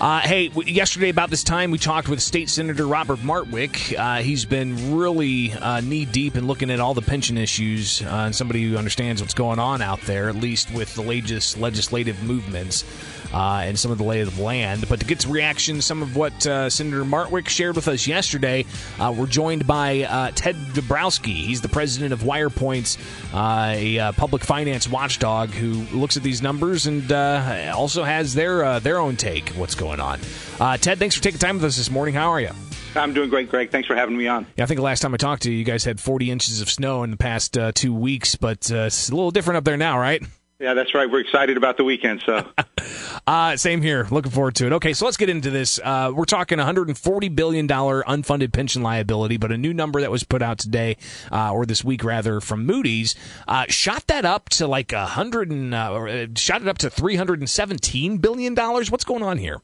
Uh, hey, yesterday about this time we talked with State Senator Robert Martwick. Uh, he's been really uh, knee deep in looking at all the pension issues uh, and somebody who understands what's going on out there, at least with the latest legislative movements. Uh, and some of the lay of the land. But to get to reaction, some of what uh, Senator Martwick shared with us yesterday, uh, we're joined by uh, Ted Dabrowski. He's the president of WirePoints, uh, a uh, public finance watchdog who looks at these numbers and also has their their own take what's going on. Ted, thanks for taking time with us this morning. How are you? I'm doing great, Greg. Thanks for having me on. Yeah, I think the last time I talked to you, you guys had 40 inches of snow in the past two weeks, but it's a little different up there now, right? Yeah, that's right. We're excited about the weekend. So, uh, same here. Looking forward to it. Okay, so let's get into this. Uh, we're talking 140 billion dollar unfunded pension liability, but a new number that was put out today, uh, or this week rather, from Moody's, uh, shot that up to like a hundred and uh, shot it up to 317 billion dollars. What's going on here?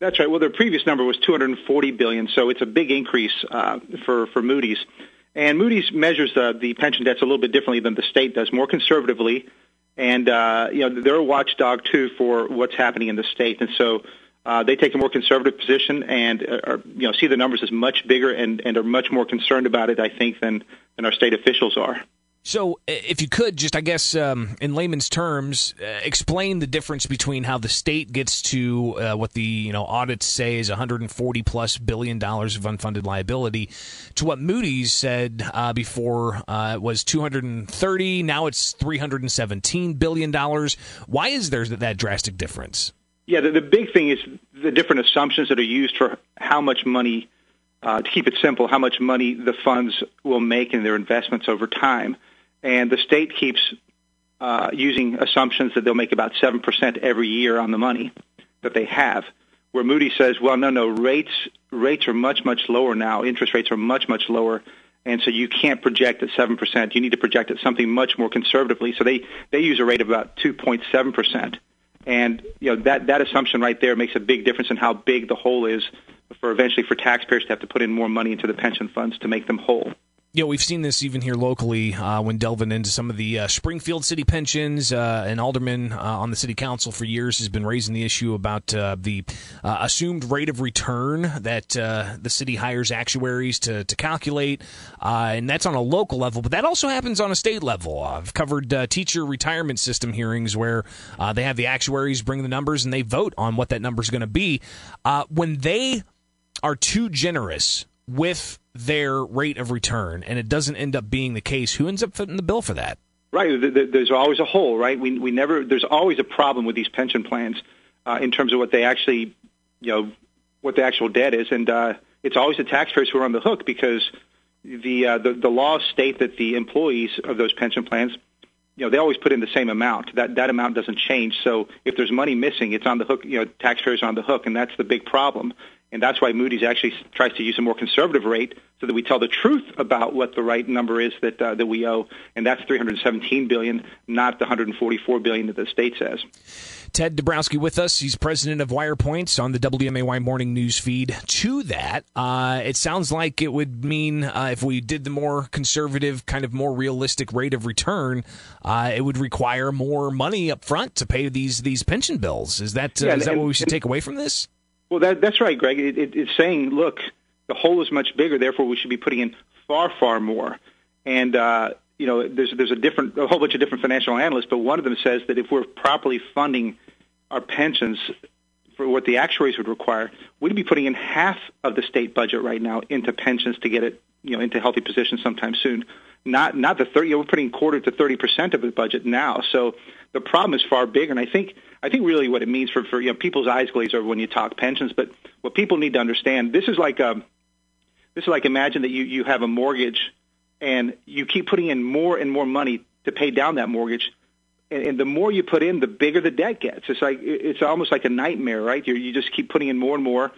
That's right. Well, their previous number was 240 billion, so it's a big increase uh, for for Moody's. And Moody's measures the pension debts a little bit differently than the state does, more conservatively and uh, you know they're a watchdog too for what's happening in the state, and so uh, they take a more conservative position and uh, are, you know see the numbers as much bigger and, and are much more concerned about it, I think, than than our state officials are. So, if you could just, I guess, um, in layman's terms, uh, explain the difference between how the state gets to uh, what the you know audits say is 140 plus billion dollars of unfunded liability, to what Moody's said uh, before uh, was 230. Now it's 317 billion dollars. Why is there that drastic difference? Yeah, the, the, big thing is the different assumptions that are used for how much money. Uh, to keep it simple, how much money the funds will make in their investments over time and the state keeps uh, using assumptions that they'll make about 7% every year on the money that they have. Where Moody says, well, no, no, rates rates are much, much lower now. Interest rates are much, much lower. And so you can't project at 7%. You need to project at something much more conservatively. So they, they use a rate of about 2.7%. And you know that, that assumption right there makes a big difference in how big the hole is for eventually for taxpayers to have to put in more money into the pension funds to make them whole you know, we've seen this even here locally uh, when delving into some of the uh, Springfield city pensions. Uh, an alderman uh, on the city council for years has been raising the issue about uh, the uh, assumed rate of return that the city hires actuaries to, to calculate. and that's on a local level, but that also happens on a state level. I've covered teacher retirement system hearings where they have the actuaries bring the numbers and they vote on what that number is going to be. when they are too generous with their rate of return and it doesn't end up being the case, who ends up footing the bill for that? Right. There's always a hole, right? We, we never, there's always a problem with these pension plans uh, in terms of what they actually, you know, what the actual debt is. And uh, it's always the taxpayers who are on the hook because the, uh, the, the laws state that the employees of those pension plans, you know, they always put in the same amount. That, that amount doesn't change. So if there's money missing, it's on the hook, you know, taxpayers are on the hook. And that's the big problem. And that's why Moody's actually tries to use a more conservative rate so that we tell the truth about what the right number is that uh, that we owe, and that's 317 billion, not the 144 billion that the state says. Ted Dabrowski with us. He's president of WirePoints on the WMAY morning news feed. To that, uh, it sounds like it would mean uh, if we did the more conservative, kind of more realistic rate of return, uh, it would require more money up front to pay these these pension bills. Is that uh, yeah, is that what we should take away from this? Well, that, that's right, Greg. It, it, it's saying, look, the hole is much bigger, therefore we should be putting in far, far more. And uh, you know, there's there's a different a whole bunch of different financial analysts, but one of them says that if we're properly funding our pensions for what the actuaries would require, we'd be putting in half of the state budget right now into pensions to get it, you know, into healthy positions sometime soon. Not not the thirty. You know, we're putting quarter to thirty percent of the budget now. So the problem is far bigger, and I think I think really what it means for, for you know, people's eyes glaze over when you talk pensions. But what people need to understand, this is like a, um, this is like imagine that you, you have a mortgage and you keep putting in more and more money to pay down that mortgage. And, and the more you put in, the bigger the debt gets. It's like it's almost like a nightmare, right? You you just keep putting in more and more,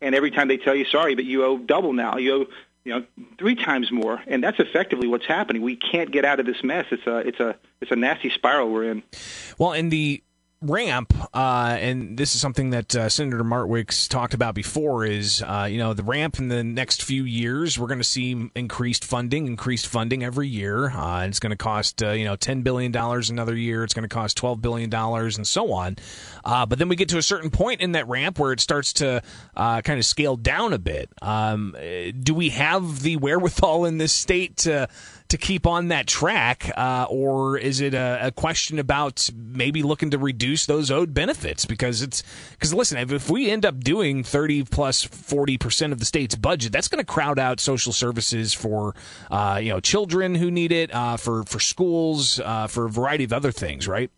and every time they tell you sorry, but you owe double now. You owe you know three times more, and that's effectively what's happening. We can't get out of this mess. It's a it's a it's a nasty spiral we're in. Well, in the ramp, uh, and this is something that uh, Senator Martwick's talked about before, is uh, you know the ramp in the next few years we're going to see increased funding, increased funding every year. Uh, it's going to cost uh, you know ten billion dollars another year. It's going to cost twelve billion dollars, and so on. Uh, but then we get to a certain point in that ramp where it starts to kind of scale down a bit. Um, do we have the wherewithal in this state to to keep on that track, uh, or is it a, a, question about maybe looking to reduce those owed benefits? Because it's because listen, if we end up doing thirty plus forty percent of the state's budget, that's going to crowd out social services for uh, you know children who need it, uh, for for schools, uh, for a variety of other things, right?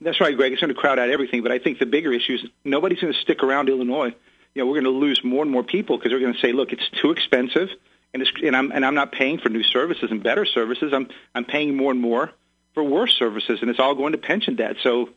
That's right, Greg. It's going to crowd out everything, but I think the bigger issue is nobody's going to stick around Illinois. You know, we're going to lose more and more people because they're going to say, "Look, it's too expensive." And, and I'm and I'm not paying for new services and better services. I'm I'm paying more and more for worse services, and it's all going to pension debt. So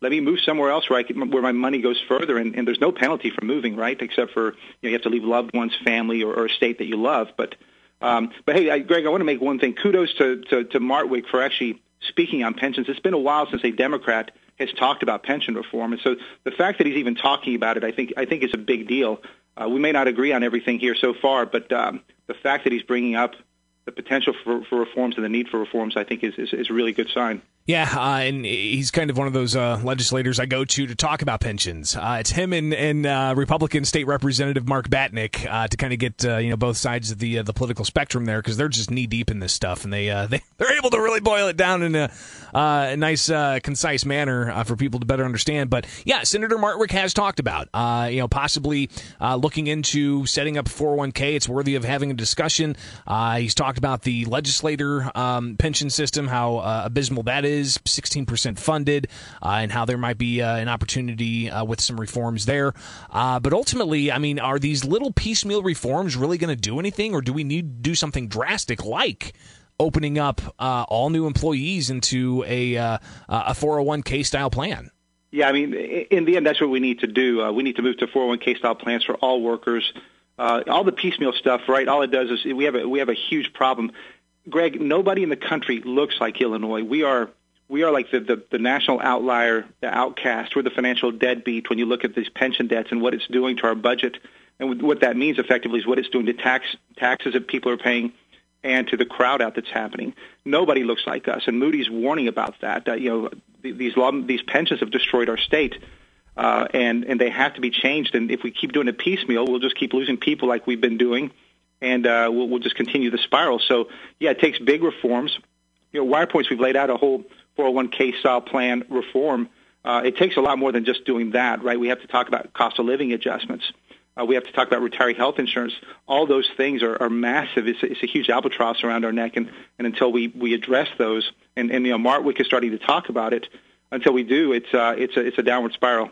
let me move somewhere else where I can, where my money goes further, and, and there's no penalty for moving, right? Except for you, know, you have to leave loved ones, family, or, or a state that you love. But um, but hey, I, Greg, I want to make one thing. Kudos to, to to Martwick for actually speaking on pensions. It's been a while since a Democrat has talked about pension reform, and so the fact that he's even talking about it, I think I think is a big deal. Uh, we may not agree on everything here so far, but um, the fact that he's bringing up the potential for, for reforms and the need for reforms, I think, is, is, is a really good sign. Yeah, uh, and he's kind of one of those uh, legislators I go to to talk about pensions. Uh, it's him and, and uh, Republican State Representative Mark Batinick uh, to kind of get uh, you know both sides of the the political spectrum there because they're just knee deep in this stuff and they they they're able to really boil it down in a, a nice concise manner for people to better understand. But yeah, Senator Martwick has talked about you know possibly looking into setting up 401k. It's worthy of having a discussion. he's talked about the legislator um, pension system, how abysmal that is is 16% funded, uh, and how there might be uh, an opportunity uh, with some reforms there. But ultimately, I mean, are these little piecemeal reforms really going to do anything, or do we need to do something drastic like? Opening up all new employees into a a 401k style plan. Yeah, I mean, in the end, that's what we need to do. Uh, we need to move to 401k style plans for all workers. Uh, all the piecemeal stuff, right? All it does is we have a we have a huge problem. Greg, nobody in the country looks like Illinois. We are we are like the, the, the national outlier, the outcast. We're the financial deadbeat when you look at these pension debts and what it's doing to our budget. And what that means effectively is what it's doing to tax taxes that people are paying and to the crowd out that's happening. Nobody looks like us, and Moody's warning about that. You know, these law, these pensions have destroyed our state, uh, and and they have to be changed. And if we keep doing it piecemeal, we'll just keep losing people like we've been doing, and uh, we'll, we'll just continue the spiral. So yeah, it takes big reforms. You know, WirePoints we've laid out a whole 401k style plan reform, uh, it takes a lot more than just doing that, right? We have to talk about cost of living adjustments. Uh, we have to talk about retiree health insurance. All those things are, are massive. It's a, it's a huge albatross around our neck, and, and until we, we address those, and, and you know, Mark Martwick is starting to talk about it. Until we do, it's uh, it's a it's a downward spiral.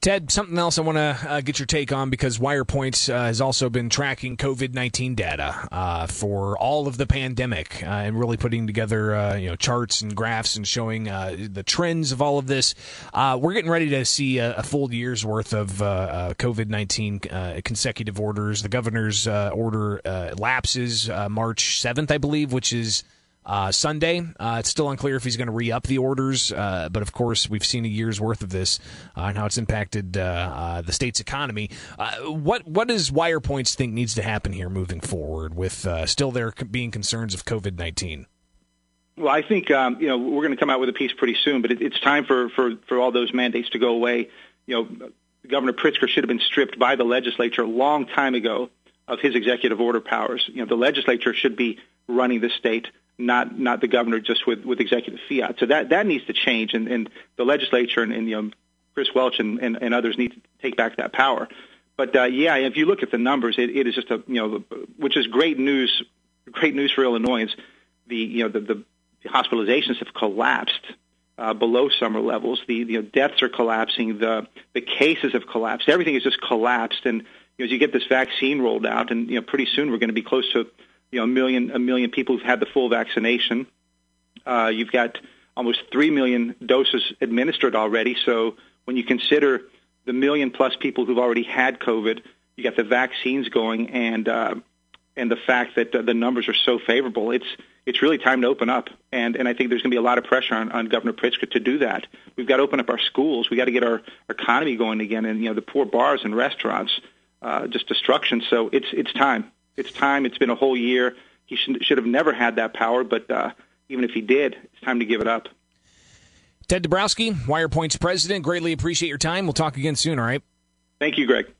Ted, something else I want to uh, get your take on because WirePoint uh, has also been tracking COVID nineteen data uh, for all of the pandemic uh, and really putting together uh, you know charts and graphs and showing uh, the trends of all of this. we're getting ready to see a, a full year's worth of COVID nineteen consecutive orders. The governor's order lapses March seventh, I believe, which is uh, Sunday, uh, it's still unclear if he's going to re up the orders, uh, but of course, we've seen a year's worth of this uh, and how it's impacted uh, uh, the state's economy. what what does WirePoints think needs to happen here moving forward, with still there being concerns of COVID nineteen? Well, I think um, you know we're going to come out with a piece pretty soon, but it, it's time for, for, for all those mandates to go away. You know, Governor Pritzker should have been stripped by the legislature a long time ago of his executive order powers. You know, the legislature should be running the state not not the governor just with, with executive fiat. So that that needs to change, and, and the legislature and, and you know Chris Welch and, and, and others need to take back that power. But uh, yeah, if you look at the numbers, it, it is just a you know which is great news, great news for Illinoisans. The you know the, the hospitalizations have collapsed uh, below summer levels. The you know, deaths are collapsing. The the cases have collapsed. Everything has just collapsed. And you know, as you get this vaccine rolled out, and you know pretty soon we're going to be close to you know, a million a million people who've had the full vaccination. Uh, you've got almost three million doses administered already. So when you consider the million plus people who've already had COVID, you got the vaccines going, and uh, and the fact that the numbers are so favorable, it's it's really time to open up. And and I think there's going to be a lot of pressure on, on Governor Pritzker to do that. We've got to open up our schools. We got to get our, our economy going again. And you know, the poor bars and restaurants, uh, just destruction. So it's it's time. It's time. It's been a whole year. He should, should have never had that power, but uh, even if he did, it's time to give it up. Ted Dabrowski, WirePoint's president. Greatly appreciate your time. We'll talk again soon. All right. Thank you, Greg.